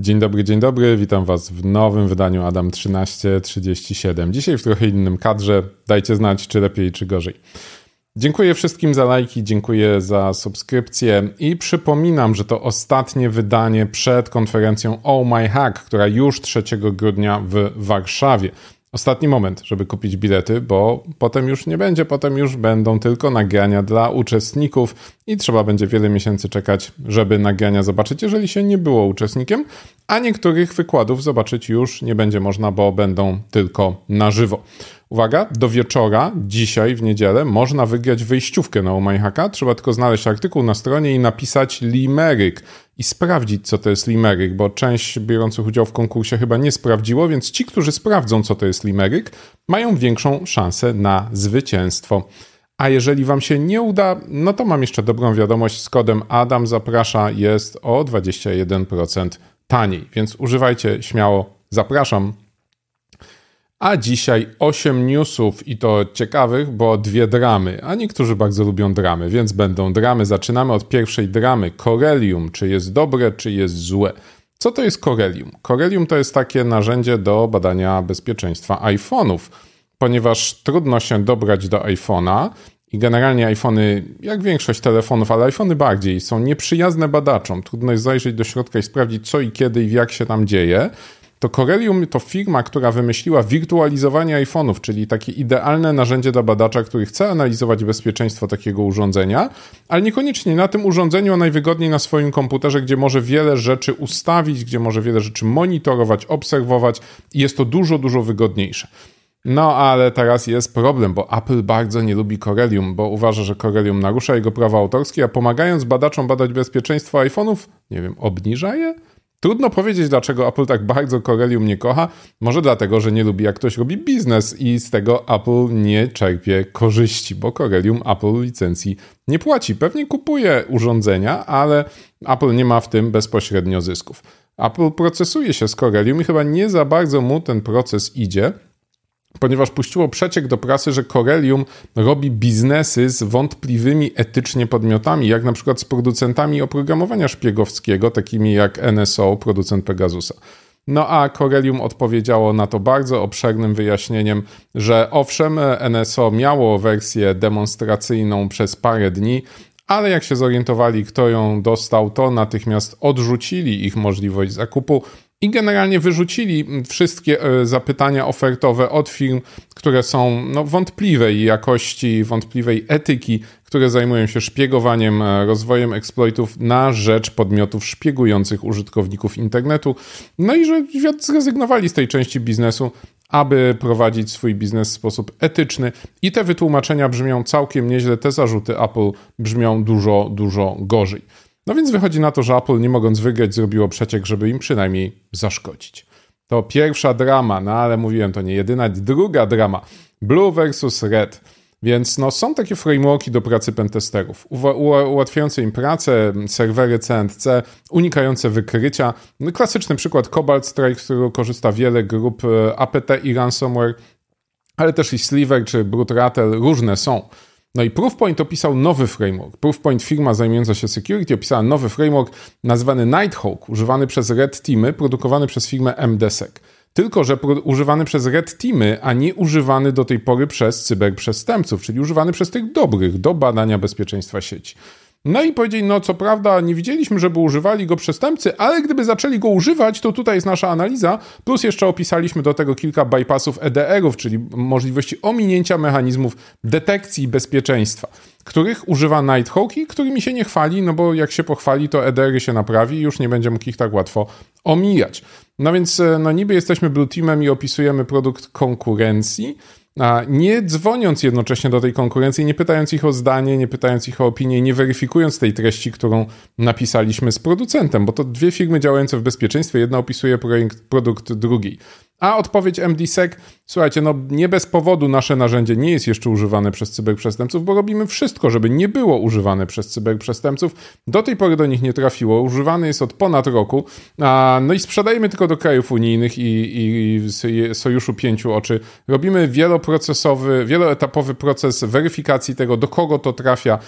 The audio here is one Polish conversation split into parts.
Dzień dobry, dzień dobry. Witam Was w nowym wydaniu Adam 1337. Dzisiaj w trochę innym kadrze. Dajcie znać, czy lepiej, czy gorzej. Dziękuję wszystkim za lajki, dziękuję za subskrypcję i przypominam, że to ostatnie wydanie przed konferencją Oh My Hack, która już 3 grudnia w Warszawie. Ostatni moment, żeby kupić bilety, bo potem już nie będzie, potem już będą tylko nagrania dla uczestników i trzeba będzie wiele miesięcy czekać, żeby nagrania zobaczyć, jeżeli się nie było uczestnikiem, a niektórych wykładów zobaczyć już nie będzie można, bo będą tylko na żywo. Uwaga, do wieczora, dzisiaj w niedzielę, można wygrać wyjściówkę na Omajhaka. Trzeba tylko znaleźć artykuł na stronie i napisać limeryk i sprawdzić, co to jest limeryk, bo część biorących udział w konkursie chyba nie sprawdziło, więc ci, którzy sprawdzą, co to jest limeryk, mają większą szansę na zwycięstwo. A jeżeli Wam się nie uda, no to mam jeszcze dobrą wiadomość. Z kodem Adam zaprasza jest o 21% taniej, więc używajcie śmiało. Zapraszam. A dzisiaj 8 newsów i to ciekawych, bo dwie dramy, a niektórzy bardzo lubią dramy, więc będą dramy. Zaczynamy od pierwszej dramy. Corellium, czy jest dobre, czy jest złe. Co to jest Corellium? Corellium to jest takie narzędzie do badania bezpieczeństwa iPhone'ów, ponieważ trudno się dobrać do iPhone'a i generalnie iPhony, jak większość telefonów, ale iPhony bardziej, są nieprzyjazne badaczom. Trudno jest zajrzeć do środka i sprawdzić, co i kiedy i jak się tam dzieje to Corellium to firma, która wymyśliła wirtualizowanie iPhone'ów, czyli takie idealne narzędzie dla badacza, który chce analizować bezpieczeństwo takiego urządzenia, ale niekoniecznie na tym urządzeniu, a najwygodniej na swoim komputerze, gdzie może wiele rzeczy ustawić, gdzie może wiele rzeczy monitorować, obserwować i jest to dużo, dużo wygodniejsze. No ale teraz jest problem, bo Apple bardzo nie lubi Corellium, bo uważa, że Corellium narusza jego prawa autorskie, a pomagając badaczom badać bezpieczeństwo iPhone'ów, nie wiem, obniża je? Trudno powiedzieć, dlaczego Apple tak bardzo Corellium nie kocha. Może dlatego, że nie lubi, jak ktoś robi biznes i z tego Apple nie czerpie korzyści, bo Corellium Apple licencji nie płaci. Pewnie kupuje urządzenia, ale Apple nie ma w tym bezpośrednio zysków. Apple procesuje się z Corellium i chyba nie za bardzo mu ten proces idzie ponieważ puściło przeciek do prasy, że Corellium robi biznesy z wątpliwymi etycznie podmiotami, jak na przykład z producentami oprogramowania szpiegowskiego, takimi jak NSO, producent Pegasusa. No a Corellium odpowiedziało na to bardzo obszernym wyjaśnieniem, że owszem, NSO miało wersję demonstracyjną przez parę dni, ale jak się zorientowali, kto ją dostał, to natychmiast odrzucili ich możliwość zakupu i generalnie wyrzucili wszystkie e, zapytania ofertowe od firm, które są no, wątpliwej jakości, wątpliwej etyki, które zajmują się szpiegowaniem, e, rozwojem exploitów na rzecz podmiotów szpiegujących użytkowników internetu. No i że zrezygnowali z tej części biznesu, aby prowadzić swój biznes w sposób etyczny. I te wytłumaczenia brzmią całkiem nieźle, te zarzuty Apple brzmią dużo, dużo gorzej. No więc wychodzi na to, że Apple nie mogąc wygrać zrobiło przeciek, żeby im przynajmniej zaszkodzić. To pierwsza drama, no ale mówiłem, to nie jedyna, druga drama. Blue versus Red. Więc no, są takie frameworki do pracy pentesterów, ułatwiające im pracę, serwery CNC, unikające wykrycia. No, klasyczny przykład Cobalt Strike, z którego korzysta wiele grup e, APT i ransomware, ale też i Sliver czy Brute różne są. No i Proofpoint opisał nowy framework. Proofpoint, firma zajmująca się security, opisała nowy framework nazwany Nighthawk, używany przez Red Teamy, produkowany przez firmę MDSEC. Tylko, że używany przez Red Teamy, a nie używany do tej pory przez cyberprzestępców, czyli używany przez tych dobrych do badania bezpieczeństwa sieci. No i powiedzieli, no co prawda nie widzieliśmy, żeby używali go przestępcy, ale gdyby zaczęli go używać, to tutaj jest nasza analiza, plus jeszcze opisaliśmy do tego kilka bypassów EDR-ów, czyli możliwości ominięcia mechanizmów detekcji bezpieczeństwa, których używa Nighthawk i którymi się nie chwali, no bo jak się pochwali, to EDR-y się naprawi i już nie będzie mógł ich tak łatwo omijać. No więc e, no niby jesteśmy Blue Teamem i opisujemy produkt konkurencji, nie dzwoniąc jednocześnie do tej konkurencji, nie pytając ich o zdanie, nie pytając ich o opinię, nie weryfikując tej treści, którą napisaliśmy z producentem, bo to dwie firmy działające w bezpieczeństwie, jedna opisuje projekt, produkt drugiej. A odpowiedź MDSEC Słuchajcie, no nie bez powodu nasze narzędzie nie jest jeszcze używane przez cyberprzestępców, bo robimy wszystko, żeby nie było używane przez cyberprzestępców. Do tej pory do nich nie trafiło. Używany jest od ponad roku. No i sprzedajemy tylko do krajów unijnych i, i Sojuszu Pięciu Oczy. Robimy wieloprocesowy, wieloetapowy proces weryfikacji tego, do kogo to trafia.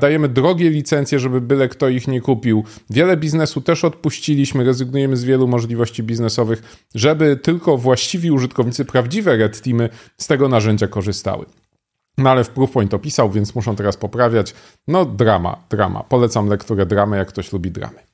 Dajemy drogie licencje, żeby byle kto ich nie kupił. Wiele biznesu też odpuściliśmy, rezygnujemy z wielu możliwości biznesowych, żeby tylko właściwi użytkownicy prawidłowo prawdziwe red teamy z tego narzędzia korzystały. No ale w Proofpoint opisał, więc muszą teraz poprawiać. No drama, drama. Polecam lekturę dramy, jak ktoś lubi dramy.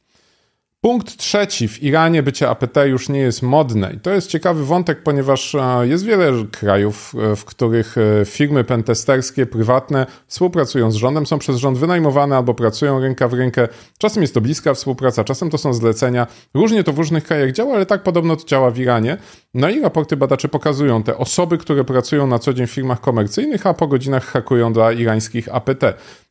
Punkt trzeci. W Iranie bycie APT już nie jest modne. I to jest ciekawy wątek, ponieważ e, jest wiele krajów, e, w których e, firmy pentesterskie, prywatne współpracują z rządem, są przez rząd wynajmowane albo pracują ręka w rękę. Czasem jest to bliska współpraca, czasem to są zlecenia. Różnie to w różnych krajach działa, ale tak podobno to działa w Iranie. No i raporty badaczy pokazują te osoby, które pracują na co dzień w firmach komercyjnych, a po godzinach hakują dla irańskich APT.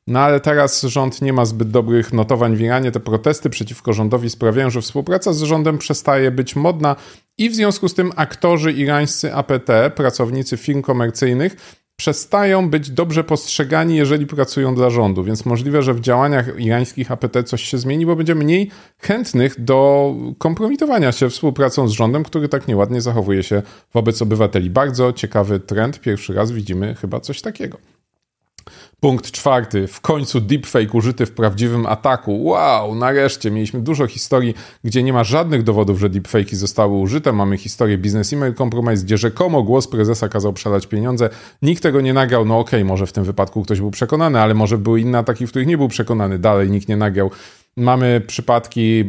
No ale teraz rząd nie ma zbyt dobrych notowań w Iranie. Te protesty przeciwko rządowi sprawiają, że współpraca z rządem przestaje być modna i w związku z tym aktorzy irańscy APT, pracownicy firm komercyjnych, przestają być dobrze postrzegani, jeżeli pracują dla rządu. Więc możliwe, że w działaniach irańskich APT coś się zmieni, bo będzie mniej chętnych do kompromitowania się współpracą z rządem, który tak nieładnie zachowuje się wobec obywateli. Bardzo ciekawy trend. Pierwszy raz widzimy chyba coś takiego. Punkt czwarty. W końcu deepfake użyty w prawdziwym ataku. Wow, nareszcie. Mieliśmy dużo historii, gdzie nie ma żadnych dowodów, że deepfake'i zostały użyte. Mamy historię Business Email Compromise, gdzie rzekomo głos prezesa kazał przelać pieniądze. Nikt tego nie nagrał. No okej, okay, może w tym wypadku ktoś był przekonany, ale może były inne ataki, w których nie był przekonany. Dalej nikt nie nagrał. Mamy przypadki e,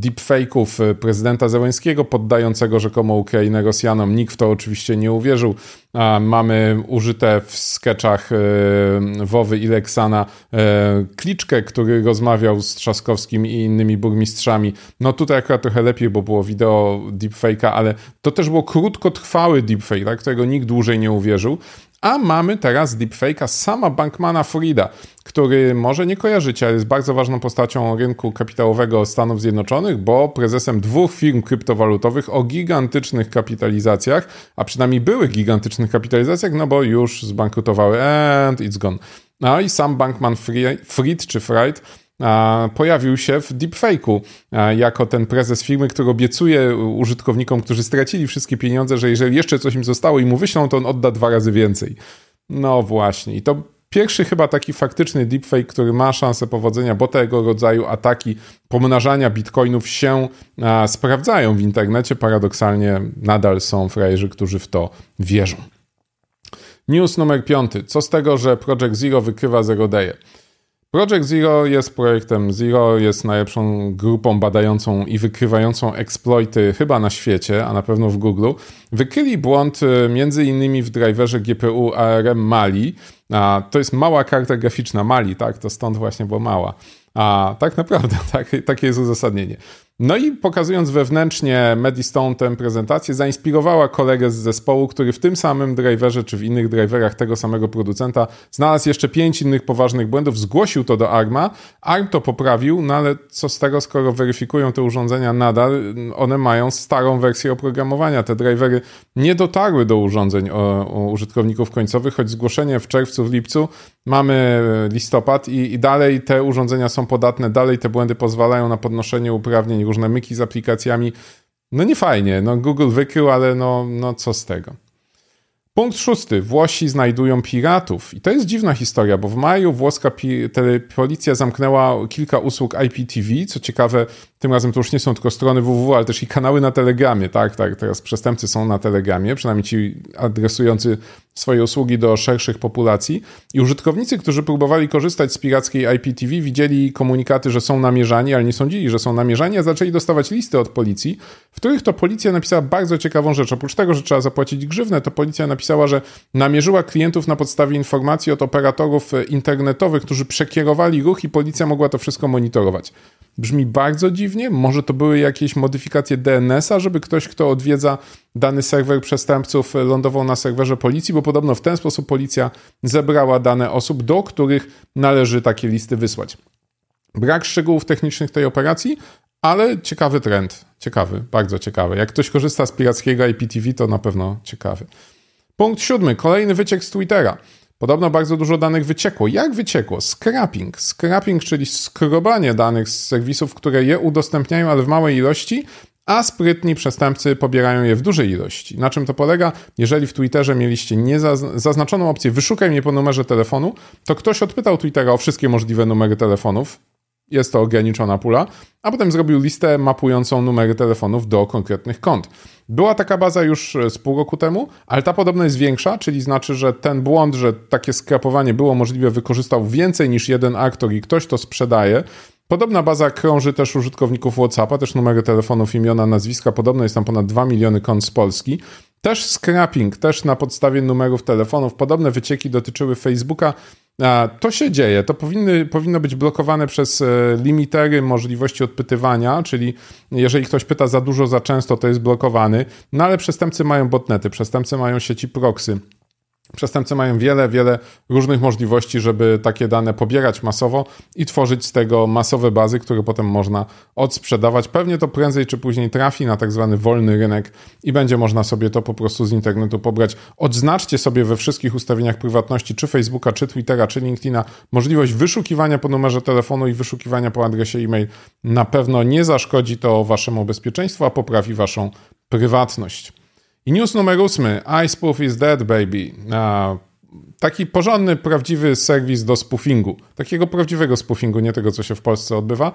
deepfake'ów e, prezydenta Zełenskiego poddającego rzekomo Ukrainę Rosjanom. Nikt w to oczywiście nie uwierzył. Mamy użyte w sketchach e, Wowy i Leksana Kliczkę, który rozmawiał z Trzaskowskim i innymi burmistrzami. No tutaj akurat trochę lepiej, bo było wideo deepfake'a, ale to też było krótkotrwały deepfake, tak, którego nikt dłużej nie uwierzył. A mamy teraz deepfake'a sama Bankmana Frida, który może nie kojarzycie, ale jest bardzo ważną postacią rynku kapitałowego Stanów Zjednoczonych, bo prezesem dwóch firm kryptowalutowych o gigantycznych kapitalizacjach, a przynajmniej były gigantycznych kapitalizacjach, no bo już zbankrutowały and it's gone. No i sam Bankman Fried czy Fried pojawił się w deepfake'u jako ten prezes firmy, który obiecuje użytkownikom, którzy stracili wszystkie pieniądze, że jeżeli jeszcze coś im zostało i mu wyślą, to on odda dwa razy więcej. No właśnie. I to pierwszy chyba taki faktyczny deepfake, który ma szansę powodzenia, bo tego rodzaju ataki pomnażania bitcoinów się sprawdzają w internecie. Paradoksalnie nadal są frajerzy, którzy w to wierzą. News numer piąty. Co z tego, że Project Zero wykrywa zero day'e? Project Zero jest projektem Zero, jest najlepszą grupą badającą i wykrywającą exploity chyba na świecie, a na pewno w Google. Wykryli błąd y, między innymi w driverze GPU ARM Mali. A to jest mała karta graficzna Mali, tak? To stąd właśnie była mała. A tak naprawdę, tak, takie jest uzasadnienie. No i pokazując wewnętrznie Medistone tę prezentację, zainspirowała kolegę z zespołu, który w tym samym driverze czy w innych driverach tego samego producenta znalazł jeszcze pięć innych poważnych błędów, zgłosił to do ARMA, ARM to poprawił, no ale co z tego, skoro weryfikują te urządzenia nadal, one mają starą wersję oprogramowania. Te drivery nie dotarły do urządzeń o, o użytkowników końcowych, choć zgłoszenie w czerwcu, w lipcu mamy listopad i, i dalej te urządzenia są podatne, dalej te błędy pozwalają na podnoszenie uprawnień różne myki z aplikacjami. No nie fajnie, no Google wykrył, ale no, no co z tego. Punkt szósty. Włosi znajdują piratów. I to jest dziwna historia, bo w maju włoska policja zamknęła kilka usług IPTV. Co ciekawe, tym razem to już nie są tylko strony www, ale też i kanały na Telegramie. Tak, tak, teraz przestępcy są na Telegramie, przynajmniej ci adresujący swoje usługi do szerszych populacji. I użytkownicy, którzy próbowali korzystać z pirackiej IPTV, widzieli komunikaty, że są namierzani, ale nie sądzili, że są namierzani, a zaczęli dostawać listy od policji, w których to policja napisała bardzo ciekawą rzecz. Oprócz tego, że trzeba zapłacić grzywnę, to policja napisała, że namierzyła klientów na podstawie informacji od operatorów internetowych, którzy przekierowali ruch i policja mogła to wszystko monitorować. Brzmi bardzo dziwnie. Może to były jakieś modyfikacje DNS-a, żeby ktoś, kto odwiedza dany serwer przestępców, lądował na serwerze policji, bo podobno w ten sposób policja zebrała dane osób, do których należy takie listy wysłać. Brak szczegółów technicznych tej operacji, ale ciekawy trend. Ciekawy, bardzo ciekawy. Jak ktoś korzysta z pirackiego IPTV, to na pewno ciekawy. Punkt siódmy. Kolejny wyciek z Twittera. Podobno bardzo dużo danych wyciekło. Jak wyciekło? Scrapping. Scrapping, czyli skrobanie danych z serwisów, które je udostępniają, ale w małej ilości, a sprytni przestępcy pobierają je w dużej ilości. Na czym to polega? Jeżeli w Twitterze mieliście zaznaczoną opcję wyszukaj mnie po numerze telefonu, to ktoś odpytał Twittera o wszystkie możliwe numery telefonów, jest to ograniczona pula, a potem zrobił listę mapującą numery telefonów do konkretnych kont. Była taka baza już z pół roku temu, ale ta podobno jest większa, czyli znaczy, że ten błąd, że takie skrapowanie było możliwe, wykorzystał więcej niż jeden aktor i ktoś to sprzedaje. Podobna baza krąży też użytkowników WhatsAppa, też numery telefonów, imiona, nazwiska. Podobno jest tam ponad 2 miliony kont z Polski. Też scrapping, też na podstawie numerów telefonów. Podobne wycieki dotyczyły Facebooka. To się dzieje. To powinny, powinno być blokowane przez e, limitery możliwości odpytywania, czyli jeżeli ktoś pyta za dużo, za często, to jest blokowany. No ale przestępcy mają botnety, przestępcy mają sieci proxy. Przestępcy mają wiele, wiele różnych możliwości, żeby takie dane pobierać masowo i tworzyć z tego masowe bazy, które potem można odsprzedawać. Pewnie to prędzej czy później trafi na tak zwany wolny rynek i będzie można sobie to po prostu z internetu pobrać. Odznaczcie sobie we wszystkich ustawieniach prywatności, czy Facebooka, czy Twittera, czy LinkedIna, możliwość wyszukiwania po numerze telefonu i wyszukiwania po adresie e-mail. Na pewno nie zaszkodzi to waszemu bezpieczeństwu, a poprawi waszą prywatność. I news numer ósmy. iSpoof is dead, baby. taki porządny, prawdziwy serwis do spoofingu. Takiego prawdziwego spoofingu, nie tego, co się w Polsce odbywa.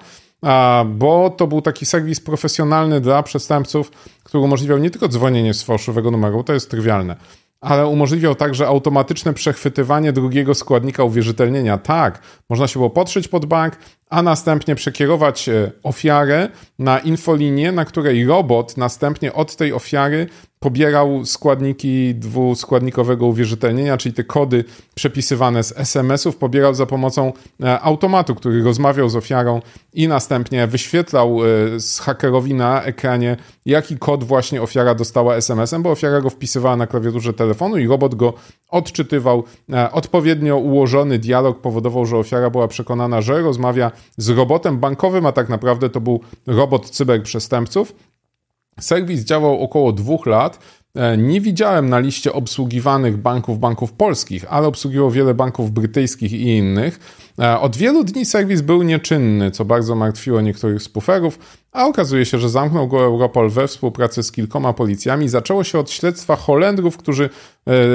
bo to był taki serwis profesjonalny dla przestępców, który umożliwiał nie tylko dzwonienie z fałszywego numeru, to jest trywialne, ale umożliwiał także automatyczne przechwytywanie drugiego składnika uwierzytelnienia. Tak, można się było podszyć pod bank, a następnie przekierować e, ofiarę na infolinię, na której robot następnie od tej ofiary pobierał składniki dwuskładnikowego uwierzytelnienia, czyli te kody przepisywane z SMS-ów, pobierał za pomocą e, automatu, który rozmawiał z ofiarą i następnie wyświetlał e, z hakerowi na ekranie, jaki kod właśnie ofiara dostała SMS-em, bo ofiara go wpisywała na klawiaturze telefonu i robot go odczytywał. Odpowiednio ułożony dialog powodował, że ofiara była przekonana, że rozmawia z robotem bankowym, a tak naprawdę to był robot cyberprzestępców. Serwis działał około dwóch lat. E, nie widziałem na liście obsługiwanych banków banków polskich, ale obsługiwał wiele banków brytyjskich i innych. E, od wielu dni serwis był nieczynny, co bardzo martwiło niektórych spuferów, a okazuje się, że zamknął go Europol we współpracy z kilkoma policjami. Zaczęło się od śledztwa Holendrów, którzy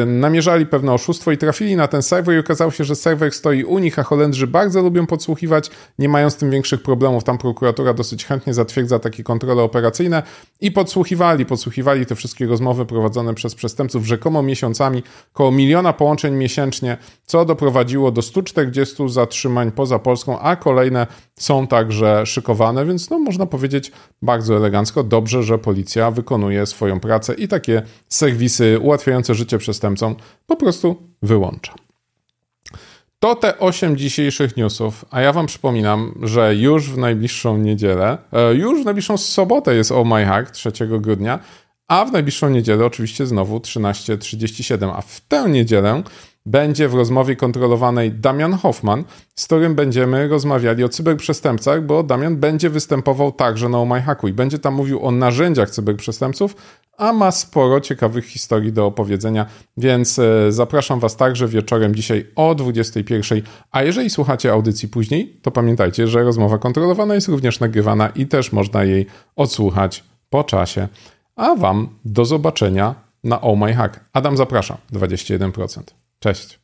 namierzali pewne oszustwo i trafili na ten serwer i okazało się, że serwer stoi u nich, a Holendrzy bardzo lubią podsłuchiwać, nie mają z tym większych problemów. Tam prokuratura dosyć chętnie zatwierdza takie kontrole operacyjne i podsłuchiwali, podsłuchiwali te wszystkie rozmowy prowadzone przez przestępców rzekomo miesiącami, około miliona połączeń miesięcznie, co doprowadziło do 140 zatrzymań poza Polską, a kolejne są także szykowane, więc no, można powiedzieć bardzo elegancko, dobrze, że policja wykonuje swoją pracę i takie serwisy ułatwiające życie przestępcom po prostu wyłącza. To te 8 dzisiejszych newsów, a ja Wam przypominam, że już w najbliższą niedzielę, e, już w najbliższą sobotę jest Oh My Hack 3 grudnia, a w najbliższą niedzielę oczywiście znowu 13.37, a w tę niedzielę będzie w rozmowie kontrolowanej Damian Hoffman, z którym będziemy rozmawiali o cyberprzestępcach, bo Damian będzie występował także na OMyHacku i będzie tam mówił o narzędziach cyberprzestępców, a ma sporo ciekawych historii do opowiedzenia, więc e, zapraszam Was także wieczorem dzisiaj o 21. A jeżeli słuchacie audycji później, to pamiętajcie, że rozmowa kontrolowana jest również nagrywana i też można jej odsłuchać po czasie. A Wam do zobaczenia na Oh My Hack. Adam zapraszam, 21%. Cześć.